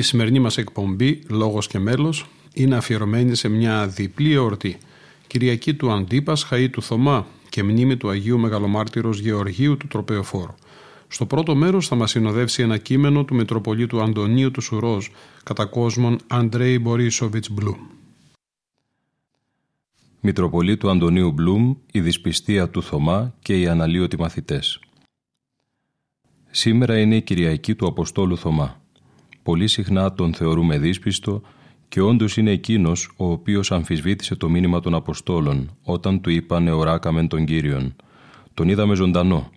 Η σημερινή μας εκπομπή «Λόγος και μέλος» είναι αφιερωμένη σε μια διπλή εορτή Κυριακή του Αντίπασχα ή του Θωμά και μνήμη του Αγίου Μεγαλομάρτυρος Γεωργίου του Τροπεοφόρου. Στο πρώτο μέρος θα μας συνοδεύσει ένα κείμενο του Μητροπολίτου Αντωνίου του Σουρόζ κατά κόσμον Αντρέι Μπορίσοβιτς Μπλουμ. Μητροπολίτου Αντωνίου Μπλουμ, η δυσπιστία του Θωμά και οι αναλύωτοι μαθητές. Σήμερα είναι η Κυριακή του Αποστόλου Θωμά πολύ συχνά τον θεωρούμε δύσπιστο και όντως είναι εκείνος ο οποίος αμφισβήτησε το μήνυμα των Αποστόλων όταν του είπαν Εωράκαμεν τον Κύριον. Τον είδαμε ζωντανό.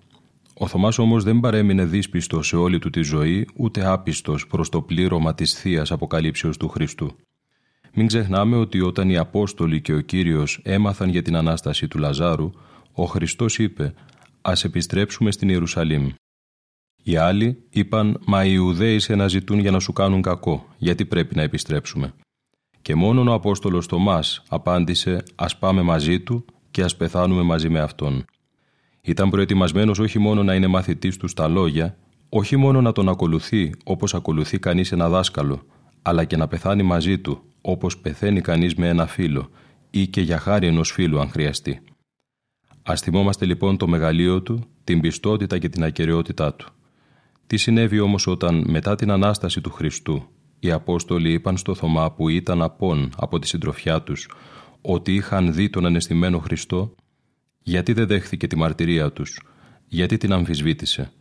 Ο Θωμάς όμως δεν παρέμεινε δύσπιστος σε όλη του τη ζωή, ούτε άπιστος προς το πλήρωμα της θείας αποκαλύψεως του Χριστού. Μην ξεχνάμε ότι όταν οι Απόστολοι και ο κύριος έμαθαν για την ανάσταση του Λαζάρου, ο Χριστός είπε: Α επιστρέψουμε στην Ιερουσαλήμ. Οι άλλοι είπαν «Μα οι Ιουδαίοι σε αναζητούν για να σου κάνουν κακό, γιατί πρέπει να επιστρέψουμε». Και μόνον ο Απόστολος Θωμάς απάντησε «Ας πάμε μαζί του και ας πεθάνουμε μαζί με αυτόν». Ήταν προετοιμασμένος όχι μόνο να είναι μαθητής του στα λόγια, όχι μόνο να τον ακολουθεί όπως ακολουθεί κανείς ένα δάσκαλο, αλλά και να πεθάνει μαζί του, όπως πεθαίνει κανείς με ένα φίλο ή και για χάρη ενός φίλου αν χρειαστεί. Ας θυμόμαστε λοιπόν το μεγαλείο του, την πιστότητα και την ακαιρεότητά του. Τι συνέβη όμως όταν μετά την Ανάσταση του Χριστού οι Απόστολοι είπαν στο Θωμά που ήταν απόν από τη συντροφιά τους ότι είχαν δει τον ανεστημένο Χριστό γιατί δεν δέχθηκε τη μαρτυρία τους, γιατί την αμφισβήτησε,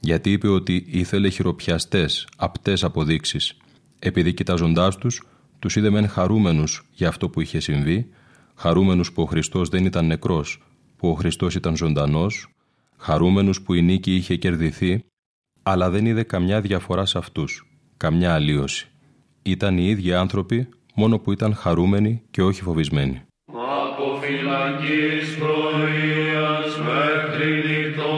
γιατί είπε ότι ήθελε χειροπιαστές, απτές αποδείξεις. Επειδή κοιτάζοντάς τους, τους είδε μεν χαρούμενους για αυτό που είχε συμβεί, χαρούμενους που ο Χριστός δεν ήταν νεκρός, που ο Χριστός ήταν ζωντανός, χαρούμενους που η νίκη είχε κερδιθεί αλλά δεν είδε καμιά διαφορά σε αυτούς, καμιά αλλίωση. Ήταν οι ίδιοι άνθρωποι, μόνο που ήταν χαρούμενοι και όχι φοβισμένοι. Από φυλακής πρωίας μέχρι νυχτός,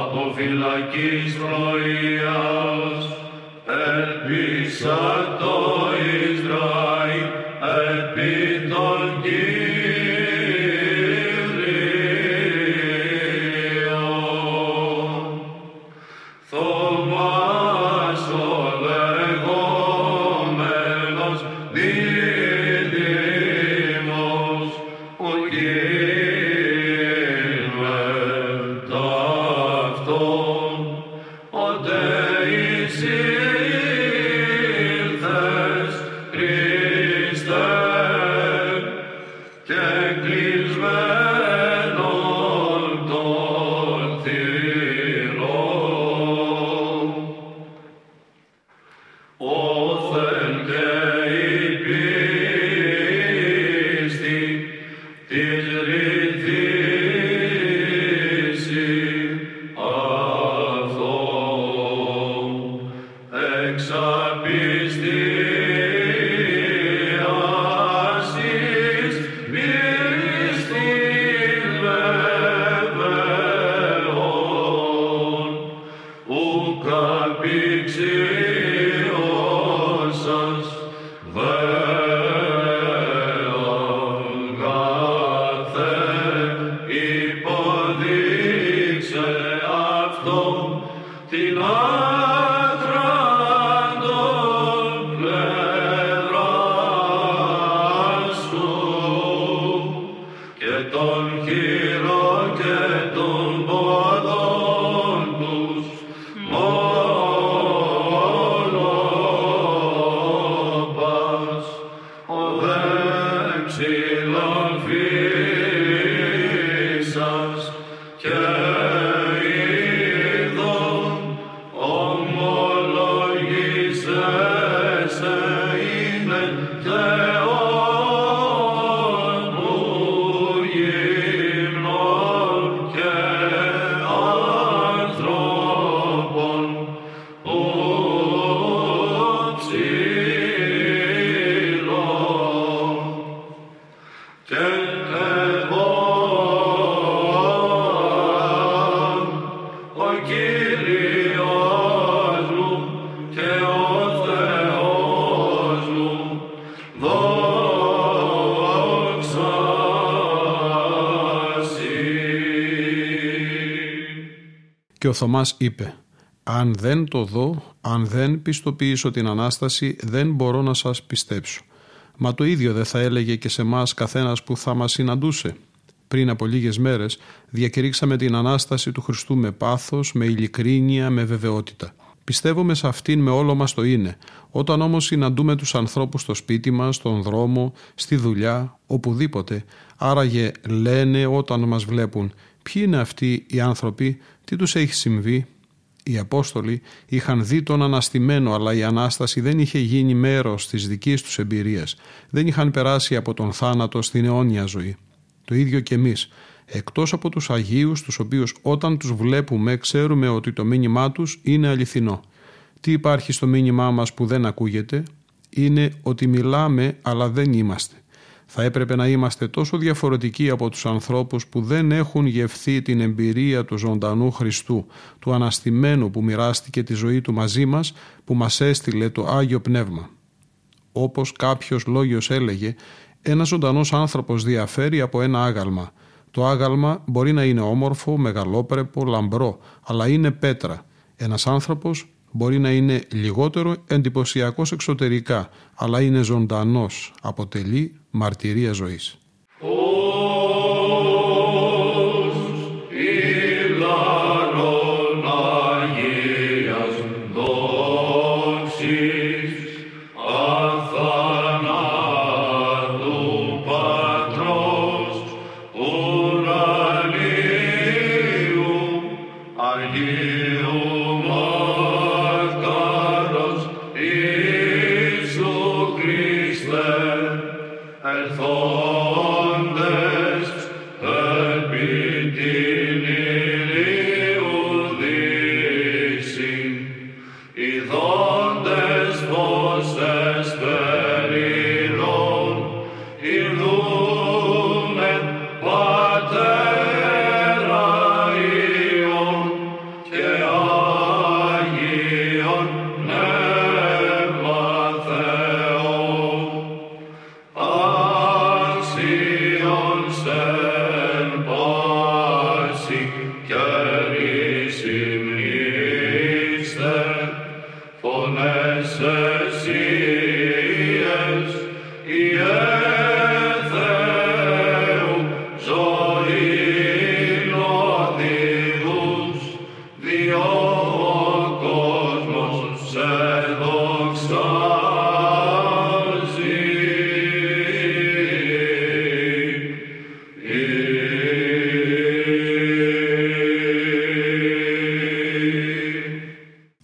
από φυλακής πρωίας ελπίσα και Και ο Θωμάς είπε «Αν δεν το δω, αν δεν πιστοποιήσω την Ανάσταση, δεν μπορώ να σας πιστέψω». Μα το ίδιο δεν θα έλεγε και σε μας καθένας που θα μας συναντούσε. Πριν από λίγες μέρες διακηρύξαμε την Ανάσταση του Χριστού με πάθος, με ειλικρίνεια, με βεβαιότητα. Πιστεύουμε σε αυτήν με όλο μας το είναι. Όταν όμως συναντούμε τους ανθρώπους στο σπίτι μας, στον δρόμο, στη δουλειά, οπουδήποτε, άραγε λένε όταν μας βλέπουν ποιοι είναι αυτοί οι άνθρωποι, τι τους έχει συμβεί; Οι Απόστολοι είχαν δει τον Αναστημένο αλλά η Ανάσταση δεν είχε γίνει μέρος της δικής τους εμπειρίας. Δεν είχαν περάσει από τον θάνατο στην αιώνια ζωή. Το ίδιο και εμείς. Εκτός από τους Αγίους, τους οποίους όταν τους βλέπουμε ξέρουμε ότι το μήνυμά τους είναι αληθινό. Τι υπάρχει στο μήνυμά μας που δεν ακούγεται, είναι ότι μιλάμε αλλά δεν είμαστε. Θα έπρεπε να είμαστε τόσο διαφορετικοί από τους ανθρώπους που δεν έχουν γευθεί την εμπειρία του ζωντανού Χριστού, του Αναστημένου που μοιράστηκε τη ζωή του μαζί μας, που μας έστειλε το Άγιο Πνεύμα. Όπως κάποιος λόγιος έλεγε, ένας ζωντανός άνθρωπος διαφέρει από ένα άγαλμα. Το άγαλμα μπορεί να είναι όμορφο, μεγαλόπρεπο, λαμπρό, αλλά είναι πέτρα. Ένας άνθρωπος μπορεί να είναι λιγότερο εντυπωσιακός εξωτερικά, αλλά είναι ζωντανός, αποτελεί μαρτυρία ζωής.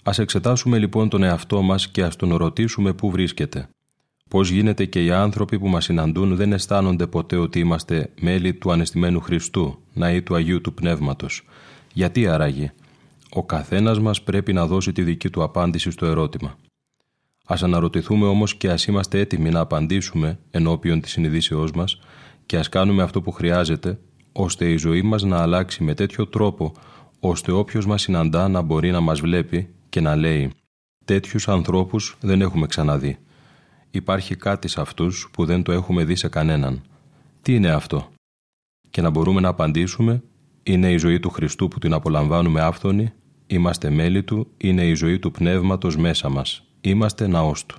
Ας εξετάσουμε λοιπόν τον εαυτό μας και ας τον ρωτήσουμε πού βρίσκεται. Πώς γίνεται και οι άνθρωποι που μας συναντούν δεν αισθάνονται ποτέ ότι είμαστε μέλη του ανεστημένου Χριστού, ναή του Αγίου του Πνεύματος. Γιατί άραγε; Ο καθένας μας πρέπει να δώσει τη δική του απάντηση στο ερώτημα. Ας αναρωτηθούμε όμως και ας είμαστε έτοιμοι να απαντήσουμε ενώπιον της συνειδήσεώς μας και ας κάνουμε αυτό που χρειάζεται ώστε η ζωή μας να αλλάξει με τέτοιο τρόπο ώστε όποιος μας συναντά να μπορεί να μας βλέπει και να λέει «Τέτοιους ανθρώπους δεν έχουμε ξαναδεί. Υπάρχει κάτι σε αυτούς που δεν το έχουμε δει σε κανέναν. Τι είναι αυτό» και να μπορούμε να απαντήσουμε «Είναι η ζωή του Χριστού που την απολαμβάνουμε άφθονη, είμαστε μέλη Του, είναι η ζωή του Πνεύματος μέσα μας, είμαστε ναός Του».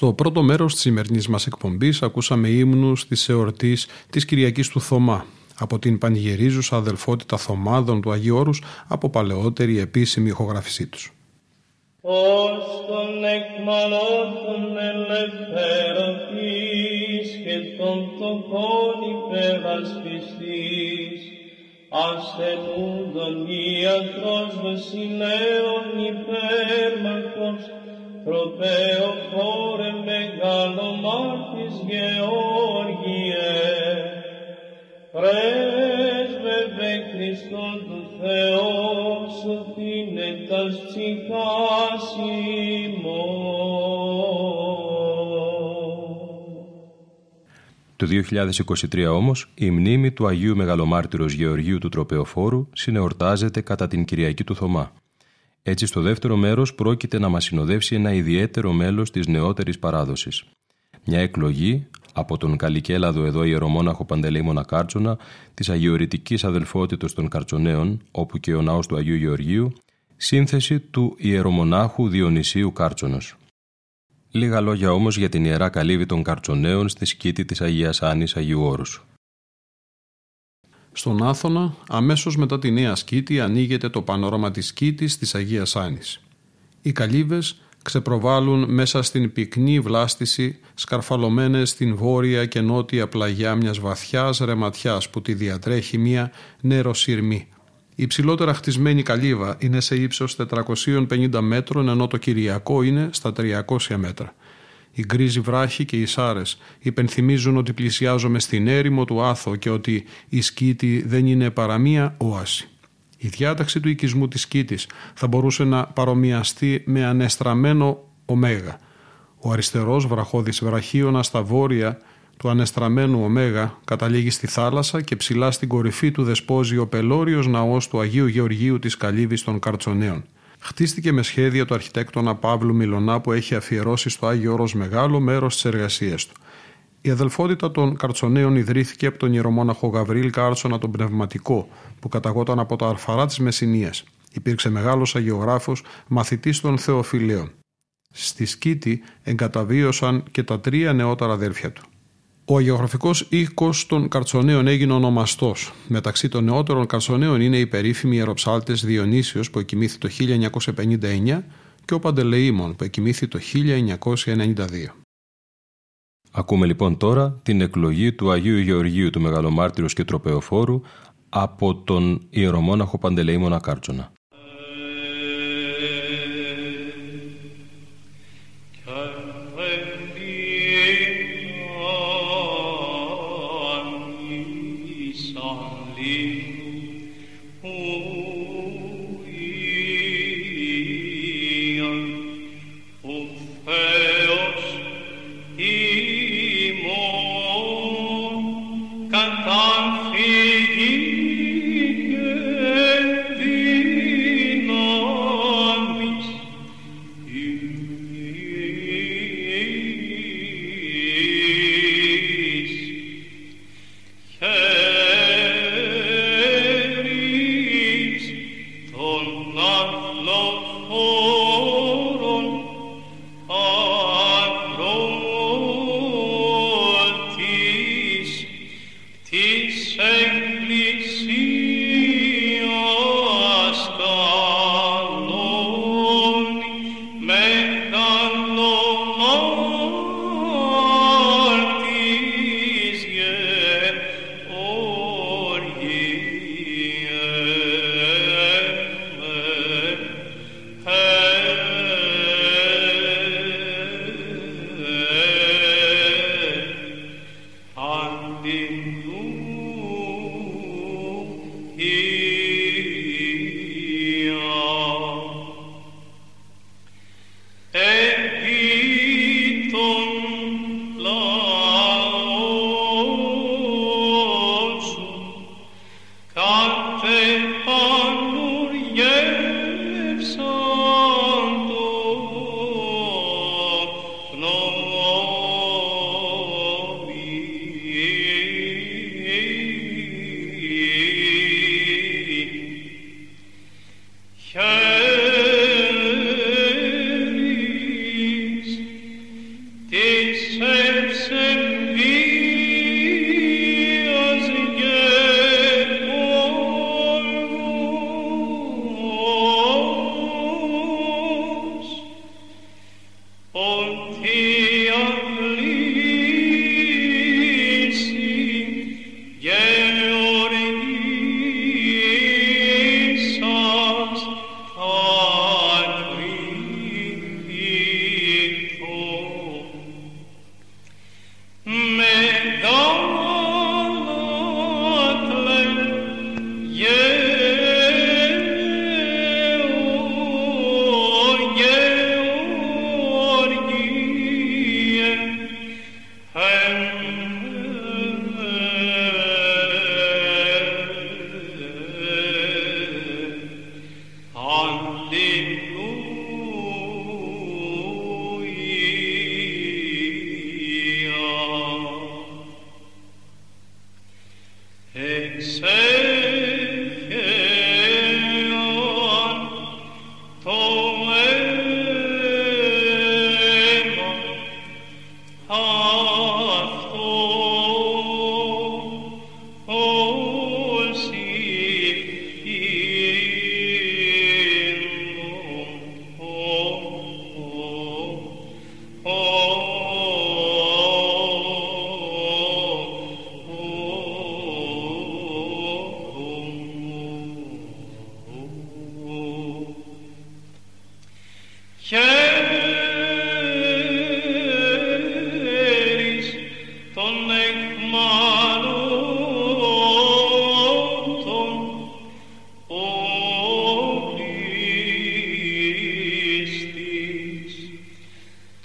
Στο πρώτο μέρος της σημερινής μας εκπομπής ακούσαμε ύμνους της εορτής της Κυριακής του Θωμά από την πανηγερίζουσα αδελφότητα Θωμάδων του Αγίου Όρους από παλαιότερη επίσημη ηχογράφησή τους. Ως τον εκμαλώτων ελευθερωθείς και τον τοκόν υπερασπιστής, ασθενούντον ιατρός βασιλέων υπέρμαχος, προπέο χώρε μεγάλο μάρτης Γεώργιε, πρέσβευε Χριστόν του Θεός, σωθήνε τας ψυχάς Το 2023 όμως η μνήμη του Αγίου Μεγαλομάρτυρος Γεωργίου του Τροπεοφόρου συνεορτάζεται κατά την Κυριακή του Θωμά. Έτσι στο δεύτερο μέρος πρόκειται να μας συνοδεύσει ένα ιδιαίτερο μέλος της νεότερης παράδοσης. Μια εκλογή από τον Καλικέλαδο εδώ ιερομόναχο Παντελεήμονα Κάρτσονα της Αγιορητικής Αδελφότητος των Καρτσονέων όπου και ο ναός του Αγίου Γεωργίου σύνθεση του ιερομονάχου Διονυσίου Κάρτσονος. Λίγα λόγια όμως για την Ιερά Καλύβη των Καρτσονέων στη σκήτη της Αγίας Άνης Αγίου Όρους. Στον Άθωνα, αμέσως μετά τη Νέα Σκήτη, ανοίγεται το πανόραμα της σκήτης της Αγίας Άνης. Οι καλύβες ξεπροβάλλουν μέσα στην πυκνή βλάστηση σκαρφαλωμένες στην βόρεια και νότια πλαγιά μιας βαθιάς ρεματιάς που τη διατρέχει μια νεροσύρμη. Η ψηλότερα χτισμένη καλύβα είναι σε ύψος 450 μέτρων ενώ το Κυριακό είναι στα 300 μέτρα. Οι γκρίζοι βράχοι και οι σάρες υπενθυμίζουν ότι πλησιάζομαι στην έρημο του Άθο και ότι η σκήτη δεν είναι παρά μία όαση. Η διάταξη του οικισμού της σκήτης θα μπορούσε να παρομοιαστεί με ανεστραμμένο ωμέγα. Ο αριστερός βραχώδης βραχίωνας στα βόρεια του ανεστραμμένου ωμέγα καταλήγει στη θάλασσα και ψηλά στην κορυφή του δεσπόζει ο πελώριος ναός του Αγίου Γεωργίου της Καλύβης των Καρτσονέων. Χτίστηκε με σχέδια του αρχιτέκτονα Παύλου Μιλονά που έχει αφιερώσει στο Άγιο Όρος μεγάλο μέρος της εργασίας του. Η αδελφότητα των Καρτσονέων ιδρύθηκε από τον ιερομόναχο Γαβρίλ Κάρτσονα τον Πνευματικό, που καταγόταν από τα αρφαρά της Μεσσηνίας. Υπήρξε μεγάλος αγιογράφος, μαθητής των Θεοφιλέων. Στη Σκήτη εγκαταβίωσαν και τα τρία νεότερα αδέρφια του. Ο αγιογραφικός οίκο των Καρτσονέων έγινε ονομαστός. Μεταξύ των νεότερων Καρτσονέων είναι οι περίφημοι ιεροψάλτες Διονύσιος που εκοιμήθη το 1959 και ο Παντελεήμων που εκοιμήθη το 1992. Ακούμε λοιπόν τώρα την εκλογή του Αγίου Γεωργίου του Μεγαλομάρτυρος και Τροπεοφόρου από τον ιερομόναχο Παντελεήμονα Κάρτσονα.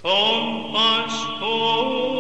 von Anspruch.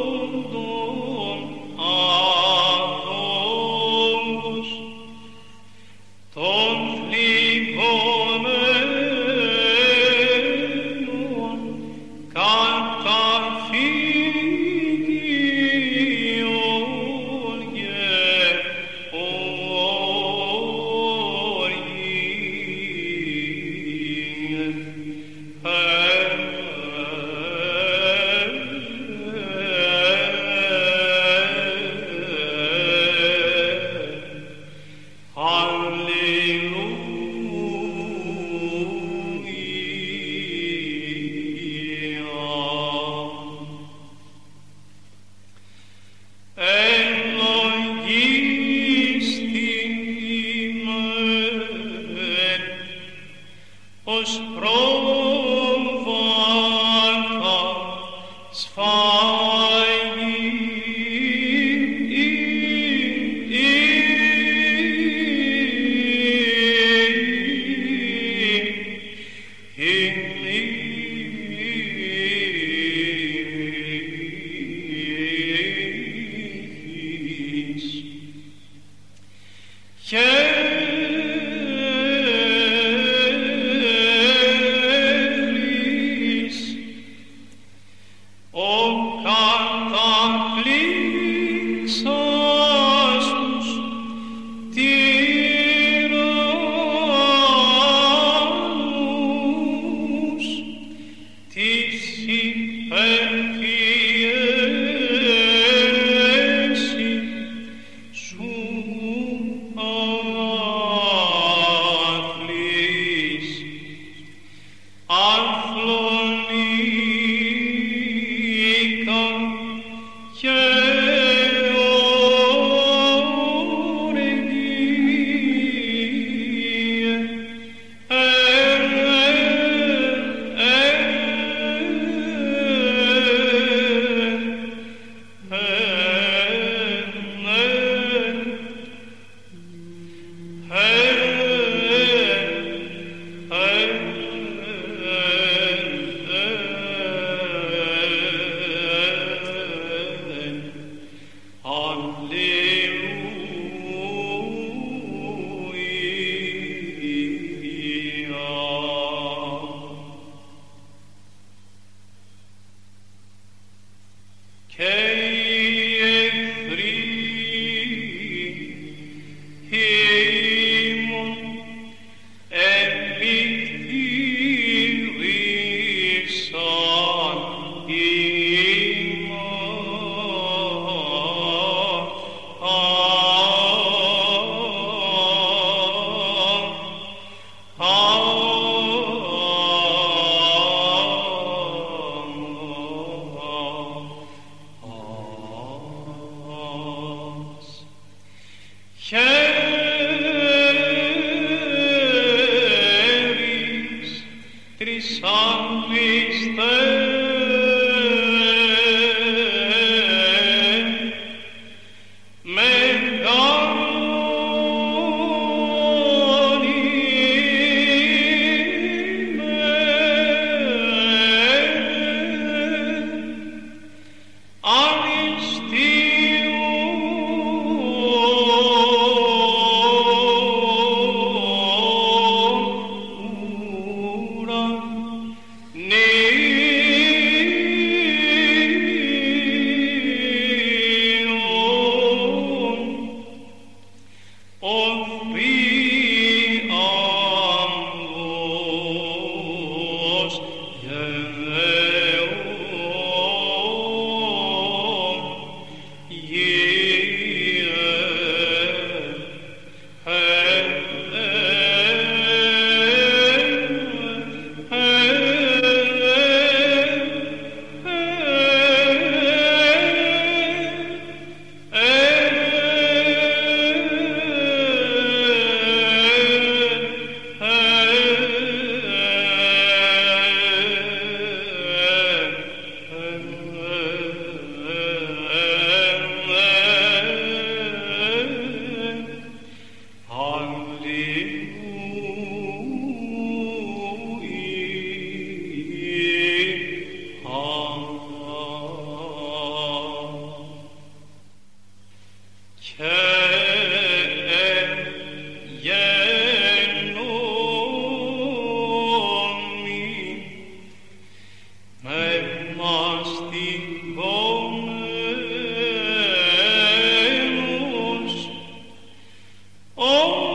no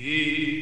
He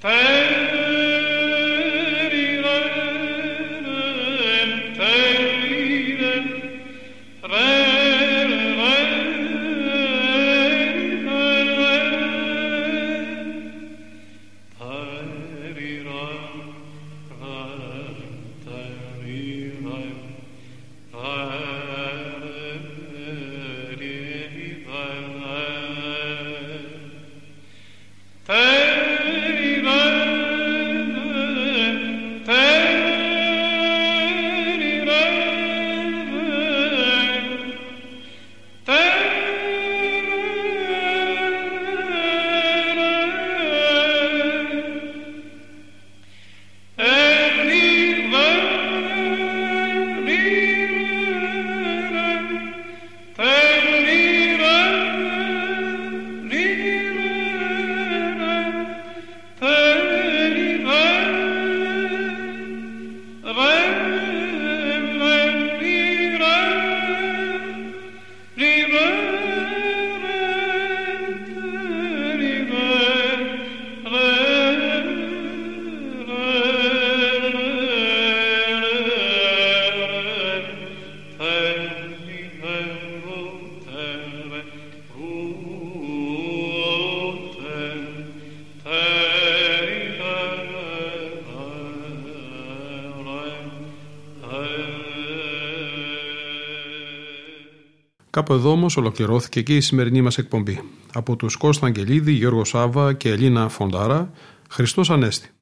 Third. Κάπου εδώ όμως ολοκληρώθηκε και η σημερινή μας εκπομπή. Από τους Κώστα Αγγελίδη, Γιώργο Σάβα και Ελίνα Φοντάρα, Χριστός Ανέστη.